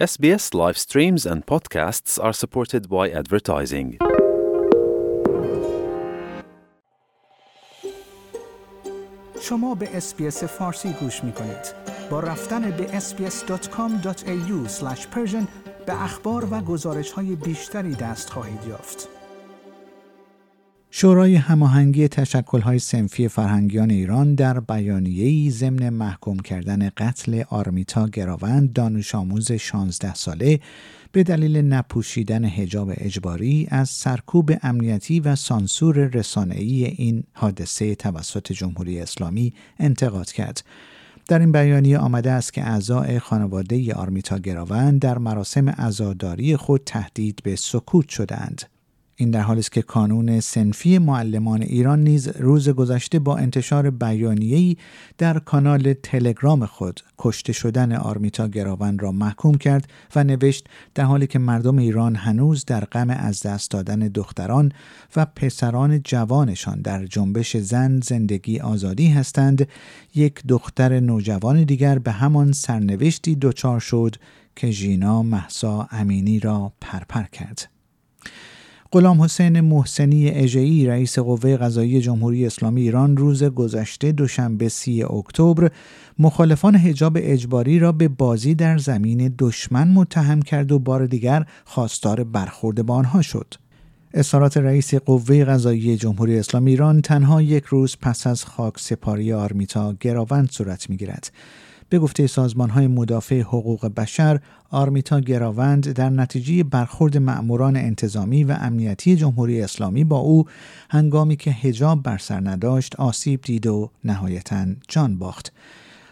SBS live streams and podcasts are supported by advertising. شما به اسپیس فارسی گوش می کنید. با رفتن به sbs.com.au به اخبار و گزارش های بیشتری دست خواهید یافت. شورای هماهنگی تشکل‌های سنفی فرهنگیان ایران در بیانیه‌ای ضمن محکوم کردن قتل آرمیتا گراوند دانش آموز 16 ساله به دلیل نپوشیدن حجاب اجباری از سرکوب امنیتی و سانسور رسانه‌ای این حادثه توسط جمهوری اسلامی انتقاد کرد. در این بیانیه آمده است که اعضای خانواده آرمیتا گراوند در مراسم عزاداری خود تهدید به سکوت شدند. این در حالی است که کانون سنفی معلمان ایران نیز روز گذشته با انتشار بیانیه‌ای در کانال تلگرام خود کشته شدن آرمیتا گراوند را محکوم کرد و نوشت در حالی که مردم ایران هنوز در غم از دست دادن دختران و پسران جوانشان در جنبش زن زندگی آزادی هستند یک دختر نوجوان دیگر به همان سرنوشتی دچار شد که ژینا محسا امینی را پرپر کرد. غلام حسین محسنی اژه‌ای رئیس قوه قضایی جمهوری اسلامی ایران روز گذشته دوشنبه سی اکتبر مخالفان حجاب اجباری را به بازی در زمین دشمن متهم کرد و بار دیگر خواستار برخورد با آنها شد. اظهارات رئیس قوه قضایی جمهوری اسلامی ایران تنها یک روز پس از خاک سپاری آرمیتا گراوند صورت می‌گیرد. به گفته سازمان های مدافع حقوق بشر آرمیتا گراوند در نتیجه برخورد مأموران انتظامی و امنیتی جمهوری اسلامی با او هنگامی که هجاب بر سر نداشت آسیب دید و نهایتا جان باخت.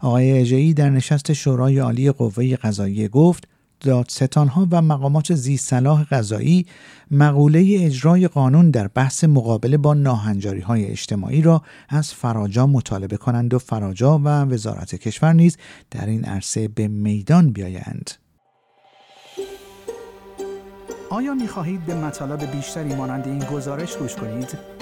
آقای اجهی در نشست شورای عالی قوه قضاییه گفت دادستانها و مقامات زی صلاح غذایی مقوله اجرای قانون در بحث مقابله با ناهنجاری های اجتماعی را از فراجا مطالبه کنند و فراجا و وزارت کشور نیز در این عرصه به میدان بیایند. آیا می خواهید به مطالب بیشتری مانند این گزارش گوش کنید؟